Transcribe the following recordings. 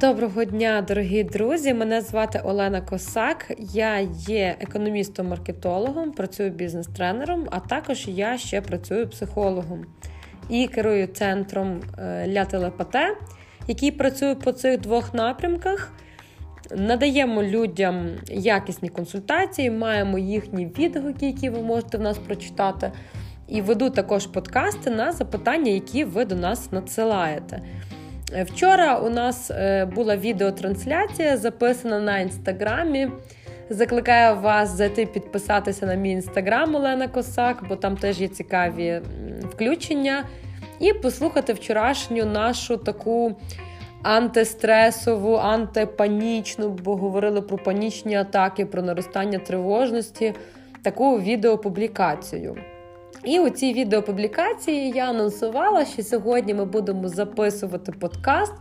Доброго дня, дорогі друзі! Мене звати Олена Косак. Я є економістом-маркетологом, працюю бізнес-тренером, а також я ще працюю психологом і керую центром е, Ля Телепате, який працює по цих двох напрямках. Надаємо людям якісні консультації, маємо їхні відгуки, які ви можете в нас прочитати. І веду також подкасти на запитання, які ви до нас надсилаєте. Вчора у нас е, була відеотрансляція, записана на інстаграмі. Закликаю вас зайти підписатися на мій інстаграм Олена Косак, бо там теж є цікаві включення. І послухати вчорашню нашу таку антистресову, антипанічну, бо говорили про панічні атаки, про наростання тривожності, таку відеопублікацію. І у цій відеопублікації я анонсувала, що сьогодні ми будемо записувати подкаст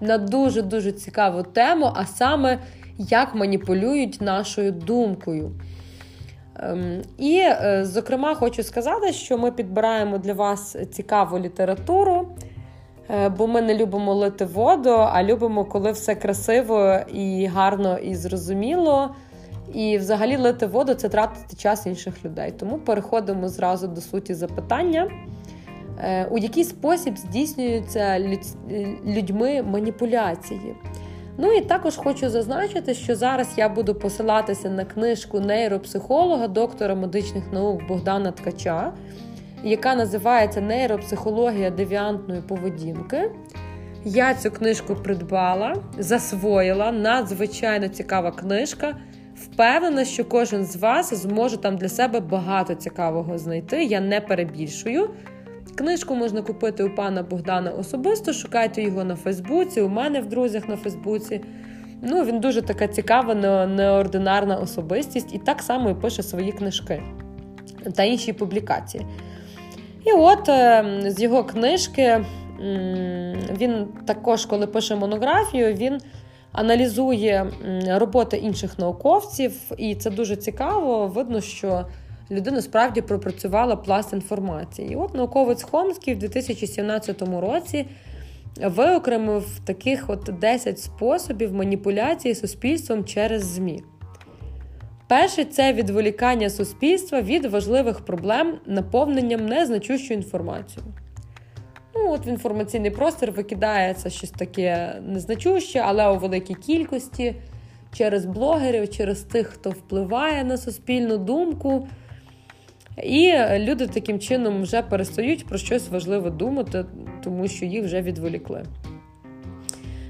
на дуже-дуже цікаву тему, а саме як маніпулюють нашою думкою. Ем, і, е, зокрема, хочу сказати, що ми підбираємо для вас цікаву літературу, е, бо ми не любимо лити воду, а любимо, коли все красиво і гарно і зрозуміло. І взагалі лити воду це тратити час інших людей. Тому переходимо зразу до суті запитання. Е, у який спосіб здійснюються людьми маніпуляції? Ну і також хочу зазначити, що зараз я буду посилатися на книжку нейропсихолога, доктора медичних наук Богдана Ткача, яка називається Нейропсихологія девіантної поведінки. Я цю книжку придбала, засвоїла надзвичайно цікава книжка. Впевнена, що кожен з вас зможе там для себе багато цікавого знайти. Я не перебільшую. Книжку можна купити у пана Богдана особисто, шукайте його на Фейсбуці, у мене в друзях на Фейсбуці. Ну, Він дуже така цікава, неординарна особистість і так само і пише свої книжки та інші публікації. І от е, з його книжки він також, коли пише монографію, він аналізує роботи інших науковців, і це дуже цікаво. Видно, що людина справді пропрацювала пласт інформації. І от науковець Хомський в 2017 році виокремив таких от 10 способів маніпуляції суспільством через ЗМІ. Перший це відволікання суспільства від важливих проблем наповненням незначущою інформацією. Ну, от В інформаційний простір викидається щось таке незначуще, але у великій кількості через блогерів, через тих, хто впливає на суспільну думку. І люди таким чином вже перестають про щось важливе думати, тому що їх вже відволікли.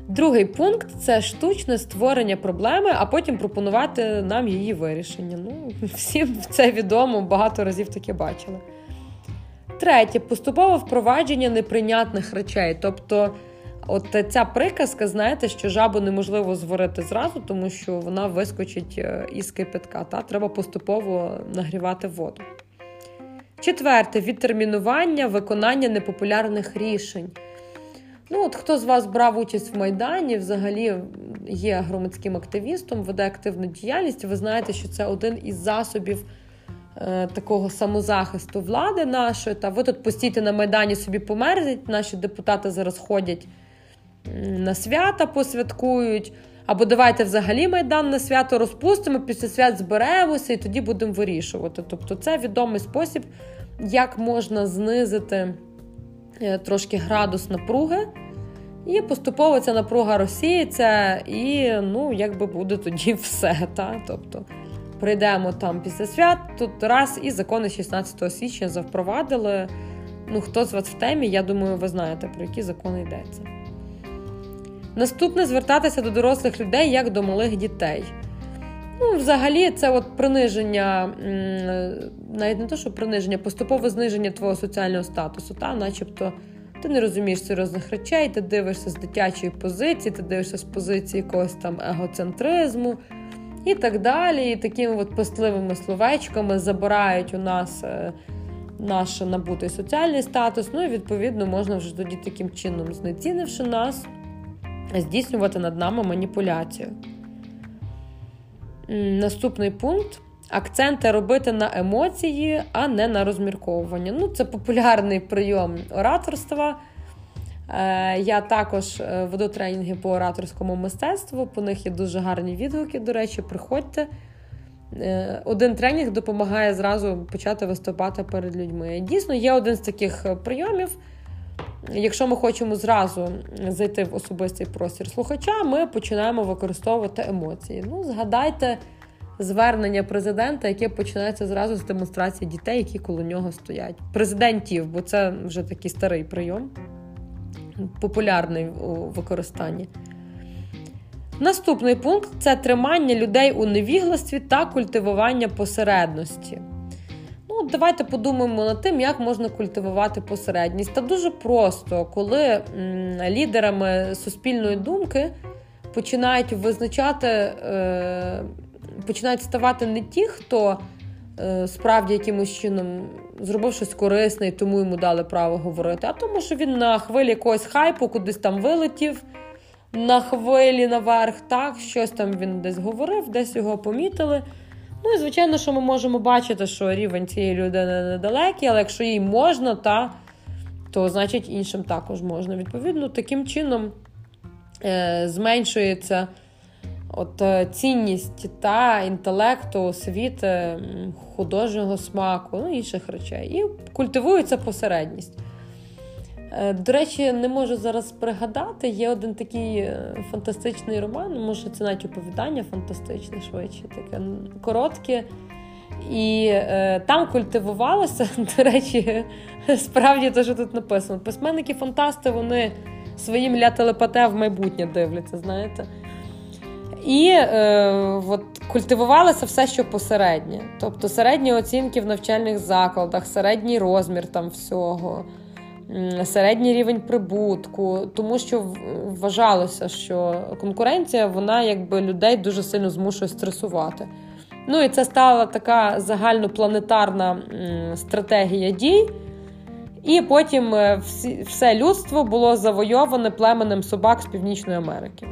Другий пункт це штучне створення проблеми, а потім пропонувати нам її вирішення. Ну, Всім це відомо, багато разів таке бачили. Третє поступове впровадження неприйнятних речей. Тобто, от ця приказка, знаєте, що жабу неможливо зварити зразу, тому що вона вискочить е, із кипятка. Та? Треба поступово нагрівати воду. Четверте відтермінування виконання непопулярних рішень. Ну, от Хто з вас брав участь в Майдані, взагалі є громадським активістом, веде активну діяльність, ви знаєте, що це один із засобів такого самозахисту влади нашої. Та ви тут постійте на Майдані собі померзіть, наші депутати зараз ходять на свята, посвяткують. Або давайте взагалі Майдан на свято розпустимо, після свят зберемося і тоді будемо вирішувати. Тобто це відомий спосіб, як можна знизити е, трошки градус напруги. І поступово ця напруга розсіється, і ну, якби буде тоді все. Та? Тобто прийдемо там після свят, тут раз і закони 16 січня завпровадили. Ну, хто з вас в темі, я думаю, ви знаєте, про які закони йдеться. Наступне звертатися до дорослих людей як до малих дітей. Ну, Взагалі, це от приниження, навіть не то, що приниження, поступове зниження твого соціального статусу, та, начебто ти не розумієш серйозних речей, ти дивишся з дитячої позиції, ти дивишся з позиції якогось там егоцентризму і так далі. І такими от пестливими словечками забирають у нас е, наш набутий соціальний статус. Ну і відповідно можна вже тоді таким чином, знецінивши нас, здійснювати над нами маніпуляцію. Наступний пункт. Акценти робити на емоції, а не на розмірковування. Ну, Це популярний прийом ораторства. Е, я також е, веду тренінги по ораторському мистецтву. По них є дуже гарні відгуки. До речі, приходьте. Е, один тренінг допомагає зразу почати виступати перед людьми. Дійсно, є один з таких прийомів. Якщо ми хочемо зразу зайти в особистий простір слухача, ми починаємо використовувати емоції. Ну, згадайте звернення президента, яке починається зразу з демонстрації дітей, які коло нього стоять. Президентів, бо це вже такий старий прийом, популярний у використанні. Наступний пункт це тримання людей у невігластві та культивування посередності. Ну, Давайте подумаємо над тим, як можна культивувати посередність. Та дуже просто, коли лідерами суспільної думки починають визначати, е, починають ставати не ті, хто справді якимось чином зробив щось корисне і тому йому дали право говорити, а тому, що він на хвилі якогось хайпу кудись там вилетів. На хвилі наверх, так, щось там він десь говорив, десь його помітили. Ну і звичайно, що ми можемо бачити, що рівень цієї людини недалекий, але якщо їй можна, та, то значить іншим також можна. Відповідно, таким чином е, зменшується от, е, цінність та інтелекту, освіти, художнього смаку, ну, інших речей. І культивується посередність. Е, до речі, не можу зараз пригадати. Є один такий е, фантастичний роман, може, це навіть оповідання фантастичне, швидше, таке коротке. І е, там культивувалося, до речі, справді те, що тут написано. Письменники-фантасти, вони своїм ля телепате в майбутнє дивляться, знаєте. І е, от, культивувалося все, що посереднє. Тобто середні оцінки в навчальних закладах, середній розмір там всього середній рівень прибутку, тому що вважалося, що конкуренція вона якби людей дуже сильно змушує стресувати. Ну і це стала така загальнопланетарна стратегія дій. І потім е, все людство було завойоване племенем собак з Північної Америки.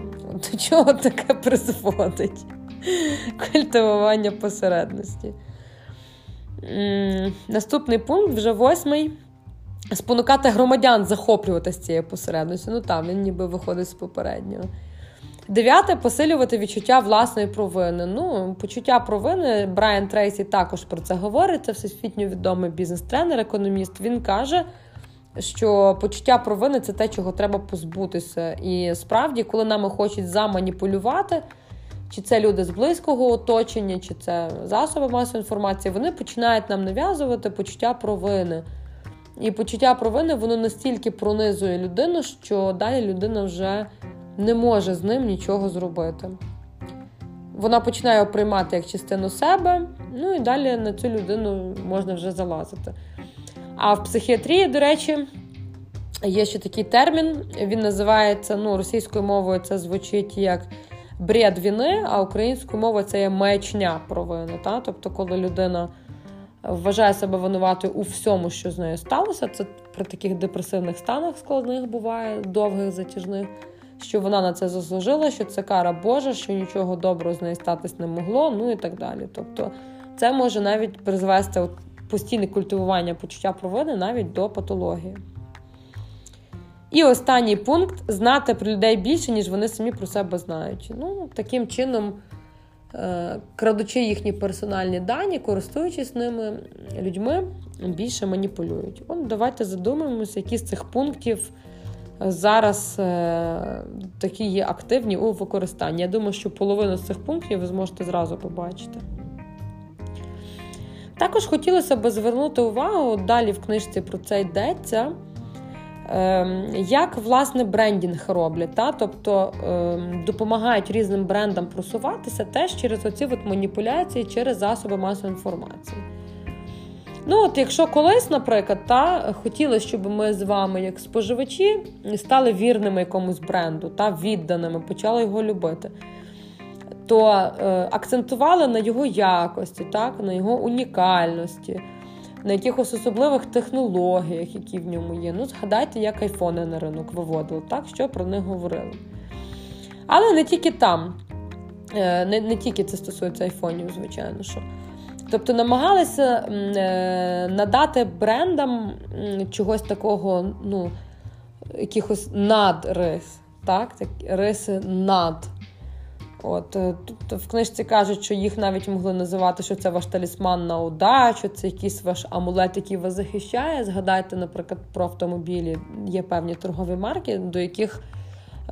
До чого таке призводить? Культивування посередності. Наступний пункт вже восьмий спонукати громадян захоплюватися цією посередністю. Ну там він ніби виходить з попереднього. Дев'яте посилювати відчуття власної провини. Ну, почуття провини Брайан Трейсі також про це говорить. Це всесвітньо відомий бізнес-тренер, економіст. Він каже, що почуття провини це те, чого треба позбутися. І справді, коли нами хочуть заманіпулювати, чи це люди з близького оточення, чи це засоби масової інформації, вони починають нам нав'язувати почуття провини. І почуття провини воно настільки пронизує людину, що далі людина вже не може з ним нічого зробити. Вона починає його приймати як частину себе, ну і далі на цю людину можна вже залазити. А в психіатрії, до речі, є ще такий термін. Він називається ну, російською мовою це звучить як бред віни, а українською мовою це є маячня провини. Та? Тобто, коли людина вважає себе винуватою у всьому, що з нею сталося. Це при таких депресивних станах складних буває, довгих, затяжних, що вона на це заслужила, що це кара Божа, що нічого доброго з нею статись не могло, ну і так далі. Тобто це може навіть призвести от, постійне культивування почуття провини навіть до патології. І останній пункт знати про людей більше, ніж вони самі про себе знають. Ну, Таким чином Е, крадучи їхні персональні дані, користуючись ними, людьми більше маніпулюють. От давайте задумаємося, які з цих пунктів зараз е, такі є активні у використанні. Я думаю, що половину з цих пунктів ви зможете зразу побачити. Також хотілося б звернути увагу, далі в книжці про це йдеться. Ем, як власне брендінг роблять, та? тобто ем, допомагають різним брендам просуватися теж через оці от маніпуляції, через засоби масової інформації. Ну, от Якщо колись, наприклад, та, хотіли, щоб ми з вами, як споживачі, стали вірними якомусь бренду, та, відданими, почали його любити, то е, акцентували на його якості, так, на його унікальності на якихось особливих технологіях, які в ньому є. Ну, згадайте, як айфони на ринок виводили, так, що про них говорили. Але не тільки там, е, не не тільки це стосується айфонів, звичайно. що. Тобто намагалися е, надати брендам чогось такого, ну, якихось надрис, так? риси над. От, е, Тут в книжці кажуть, що їх навіть могли називати, що це ваш талісман на удачу, це якийсь ваш амулет, який вас захищає. Згадайте, наприклад, про автомобілі є певні торгові марки, до яких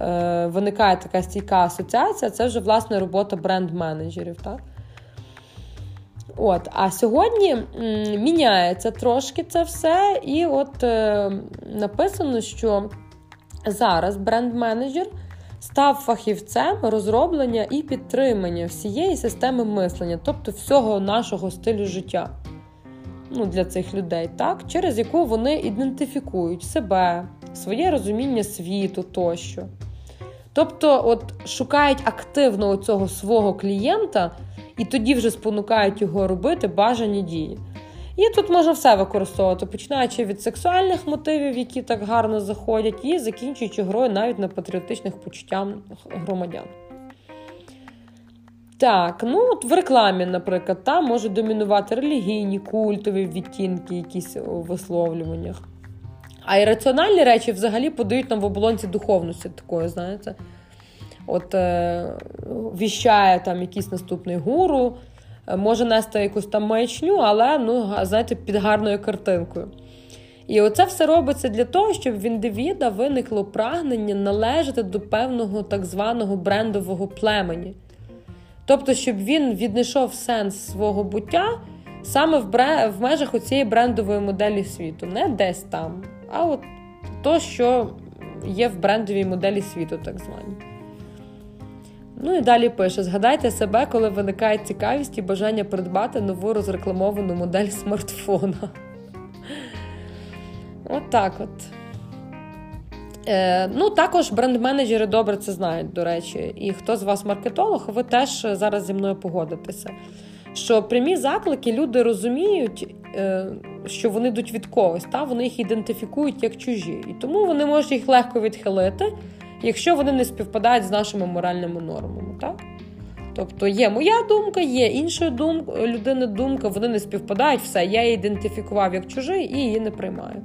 е, виникає така стійка асоціація. Це вже власне робота бренд-менеджерів. так? От, А сьогодні міняється трошки це все, і от е, написано, що зараз бренд-менеджер став фахівцем розроблення і підтримання всієї системи мислення, тобто всього нашого стилю життя ну, для цих людей, так, через яку вони ідентифікують себе, своє розуміння світу тощо. Тобто, от шукають активно цього свого клієнта і тоді вже спонукають його робити бажані дії. І тут можна все використовувати, починаючи від сексуальних мотивів, які так гарно заходять, і закінчуючи грою навіть на патріотичних почуттях громадян. Так, ну от в рекламі, наприклад, там можуть домінувати релігійні, культові відтінки, якісь у висловлюваннях. А ірраціональні речі взагалі подають нам в оболонці духовності такої, знаєте. От е, віщає там якийсь наступний гуру, е, може нести якусь там маячню, але ну, знаєте, під гарною картинкою. І оце все робиться для того, щоб в індивіда виникло прагнення належати до певного так званого брендового племені. Тобто, щоб він віднайшов сенс свого буття саме в бре... в межах оцієї брендової моделі світу, не десь там, а от то, що є в брендовій моделі світу, так звані. Ну і далі пише: згадайте себе, коли виникає цікавість і бажання придбати нову розрекламовану модель смартфона. От так от. Е, Ну, також бренд-менеджери добре це знають, до речі. І хто з вас маркетолог, ви теж зараз зі мною погодитеся. Що прямі заклики люди розуміють, е, що вони йдуть від когось, та вони їх ідентифікують як чужі. І тому вони можуть їх легко відхилити якщо вони не співпадають з нашими моральними нормами. так? Тобто є моя думка, є іншої думки, людини думка, вони не співпадають, все, я її ідентифікував як чужий і її не приймаю.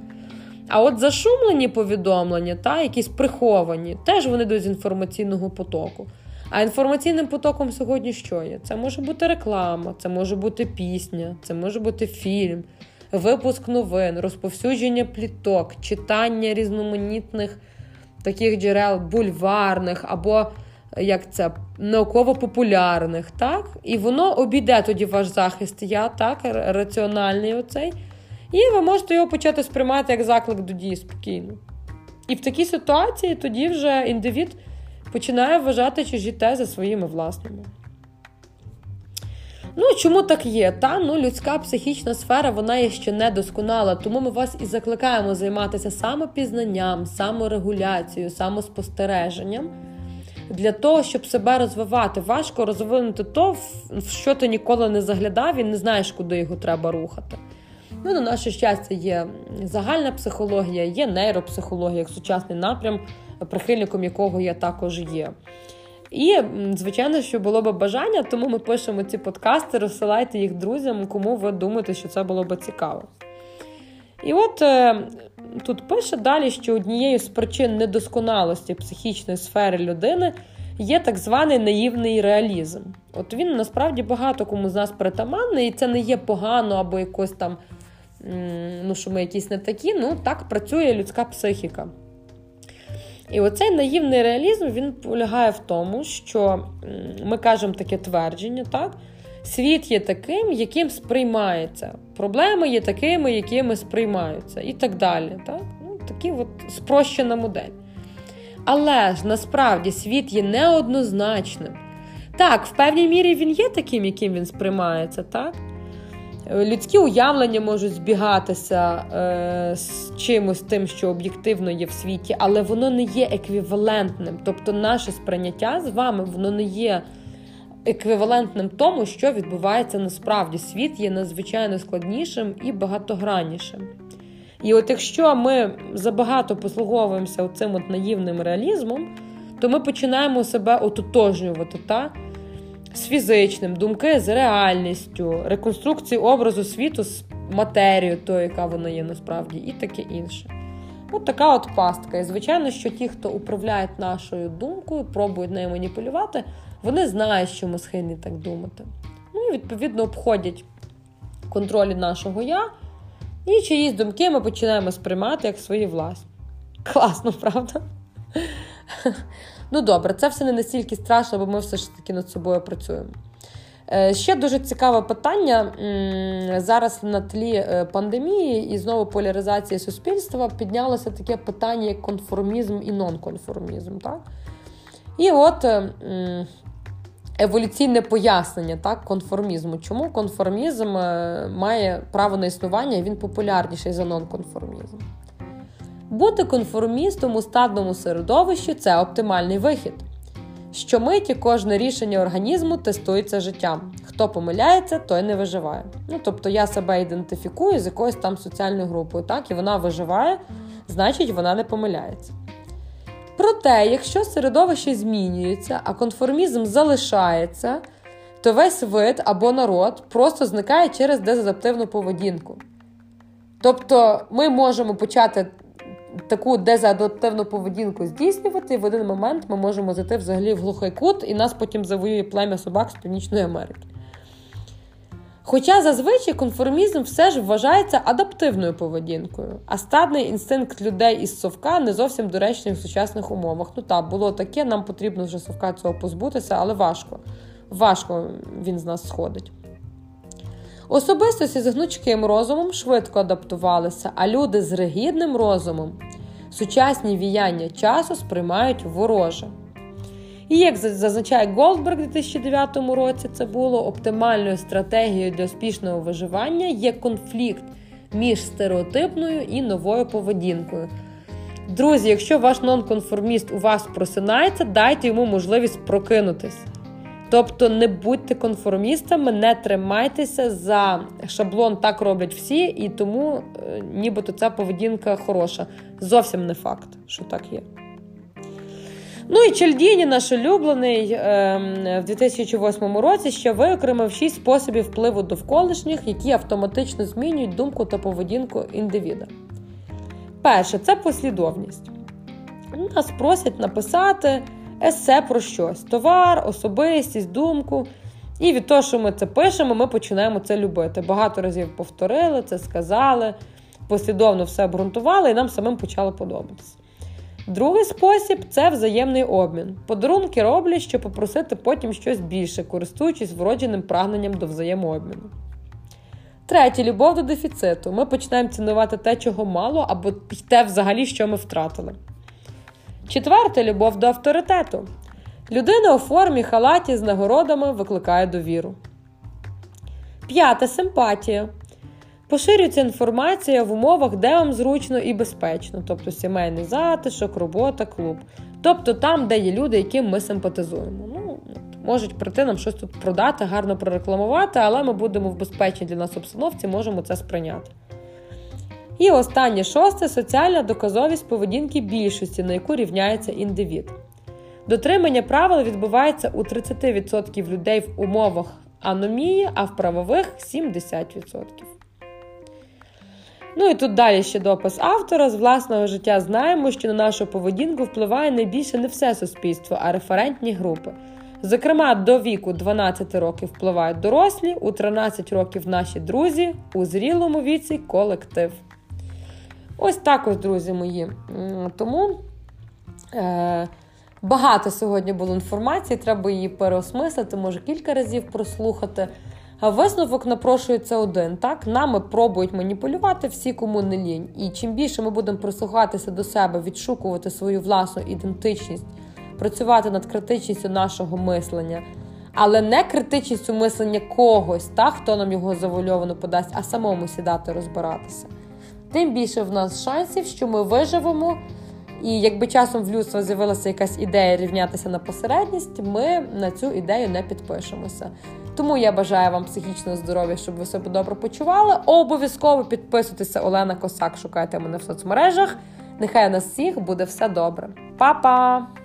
А от зашумлені повідомлення, та, якісь приховані, теж вони йдуть з інформаційного потоку. А інформаційним потоком сьогодні що є? Це може бути реклама, це може бути пісня, це може бути фільм, випуск новин, розповсюдження пліток, читання різноманітних таких джерел бульварних або як це науково-популярних, так? І воно обійде тоді ваш захист, я так, раціональний оцей. І ви можете його почати сприймати як заклик до дії спокійно. І в такій ситуації тоді вже індивід починає вважати чужі тези своїми власними. Ну, чому так є? Та ну людська психічна сфера вона є ще недосконала, тому ми вас і закликаємо займатися самопізнанням, саморегуляцією, самоспостереженням для того, щоб себе розвивати. Важко розвинути то, в що ти ніколи не заглядав і не знаєш, куди його треба рухати. Ну, На наше щастя, є загальна психологія, є нейропсихологія як сучасний напрям, прихильником якого я також є. І, звичайно, що було б бажання, тому ми пишемо ці подкасти, розсилайте їх друзям, кому ви думаєте, що це було б цікаво. І от е, тут пише далі, що однією з причин недосконалості психічної сфери людини є так званий наївний реалізм. От він насправді багато кому з нас притаманний, і це не є погано або якось там, ну, що ми якісь не такі. Ну, так працює людська психіка. І оцей наївний реалізм він полягає в тому, що ми кажемо таке твердження, так? Світ є таким, яким сприймається. Проблеми є такими, якими сприймаються, і так далі. Так? Ну, Такі от спрощена модель. Але ж насправді світ є неоднозначним. Так, в певній мірі він є таким, яким він сприймається, так? Людські уявлення можуть збігатися е, з чимось тим, що об'єктивно є в світі, але воно не є еквівалентним. Тобто, наше сприйняття з вами воно не є еквівалентним тому, що відбувається насправді. Світ є надзвичайно складнішим і багатограннішим. І от якщо ми забагато послуговуємося цим наївним реалізмом, то ми починаємо себе ототожнювати. Та? З фізичним, думки з реальністю, реконструкції образу світу з матерією, тою, яка вона є насправді, і таке інше. От така от пастка. І звичайно, що ті, хто управляють нашою думкою, пробують нею маніпулювати, вони знають, що ми схильні так думати. Ну і відповідно обходять контролі нашого я. І чиїсь думки ми починаємо сприймати як свої власні. Класно, правда? Ну добре, це все не настільки страшно, бо ми все ж таки над собою працюємо. Е, ще дуже цікаве питання. Зараз на тлі е, пандемії і знову поляризації суспільства піднялося таке питання, як конформізм і нонконформізм. Так? І от е, еволюційне пояснення так, конформізму. Чому конформізм має право на існування і він популярніший за нонконформізм? Бути конформістом у стадному середовищі це оптимальний вихід. Щомиті кожне рішення організму тестується життям. Хто помиляється, той не виживає. Ну тобто я себе ідентифікую з якоюсь там соціальною групою, так і вона виживає, значить вона не помиляється. Проте, якщо середовище змінюється, а конформізм залишається, то весь вид або народ просто зникає через дезадаптивну поведінку. Тобто ми можемо почати таку дезадаптивну поведінку здійснювати, в один момент ми можемо зайти взагалі в глухий кут, і нас потім завоює плем'я собак з Північної Америки. Хоча зазвичай конформізм все ж вважається адаптивною поведінкою, а стадний інстинкт людей із совка не зовсім доречний в сучасних умовах. Ну так, було таке, нам потрібно вже совка цього позбутися, але важко. Важко він з нас сходить. Особистості з гнучким розумом швидко адаптувалися, а люди з ригідним розумом сучасні віяння часу сприймають вороже. І як зазначає Голдберг у 2009 році, це було оптимальною стратегією для успішного виживання є конфлікт між стереотипною і новою поведінкою. Друзі, якщо ваш нонконформіст у вас просинається, дайте йому можливість прокинутись. Тобто не будьте конформістами, не тримайтеся за шаблон, так роблять всі, і тому е, нібито ця поведінка хороша. Зовсім не факт, що так є. Ну і Чельдіні, наш улюблений, ем, в 2008 році ще виокремив шість способів впливу довколишніх, які автоматично змінюють думку та поведінку індивіда. Перше, це послідовність. Нас просять написати есе про щось: товар, особистість, думку. І від того, що ми це пишемо, ми починаємо це любити. Багато разів повторили, це сказали, послідовно все обґрунтували, і нам самим почало подобатися. Другий спосіб це взаємний обмін. Подарунки роблять, щоб попросити потім щось більше, користуючись вродженим прагненням до взаємообміну. Третє любов до дефіциту. Ми починаємо цінувати те, чого мало, або те, взагалі, що ми втратили. Четверте любов до авторитету. Людина у формі халаті з нагородами викликає довіру. П'яте симпатія. Поширюється інформація в умовах, де вам зручно і безпечно, тобто сімейний затишок, робота, клуб. Тобто там, де є люди, яким ми симпатизуємо. Ну, Можуть прийти нам щось тут продати, гарно прорекламувати, але ми будемо в безпечній для нас обстановці, можемо це сприйняти. І останнє шосте соціальна доказовість поведінки більшості, на яку рівняється індивід. Дотримання правил відбувається у 30% людей в умовах аномії, а в правових 70%. Ну і тут далі ще допис автора з власного життя знаємо, що на нашу поведінку впливає найбільше не все суспільство, а референтні групи. Зокрема, до віку 12 років впливають дорослі, у 13 років наші друзі, у зрілому віці колектив. Ось так ось, друзі мої. Тому е, багато сьогодні було інформації, треба її переосмислити, може кілька разів прослухати. А висновок напрошується один. Так, нами пробують маніпулювати всі, кому не лінь. І чим більше ми будемо прислухатися до себе, відшукувати свою власну ідентичність, працювати над критичністю нашого мислення, але не критичністю мислення когось, так, хто нам його завольовано подасть, а самому сідати розбиратися тим більше в нас шансів, що ми виживемо. І якби часом в людства з'явилася якась ідея рівнятися на посередність, ми на цю ідею не підпишемося. Тому я бажаю вам психічного здоров'я, щоб ви себе добре почували. Обов'язково підписуйтеся Олена Косак, шукайте мене в соцмережах. Нехай у нас всіх буде все добре. Па-па!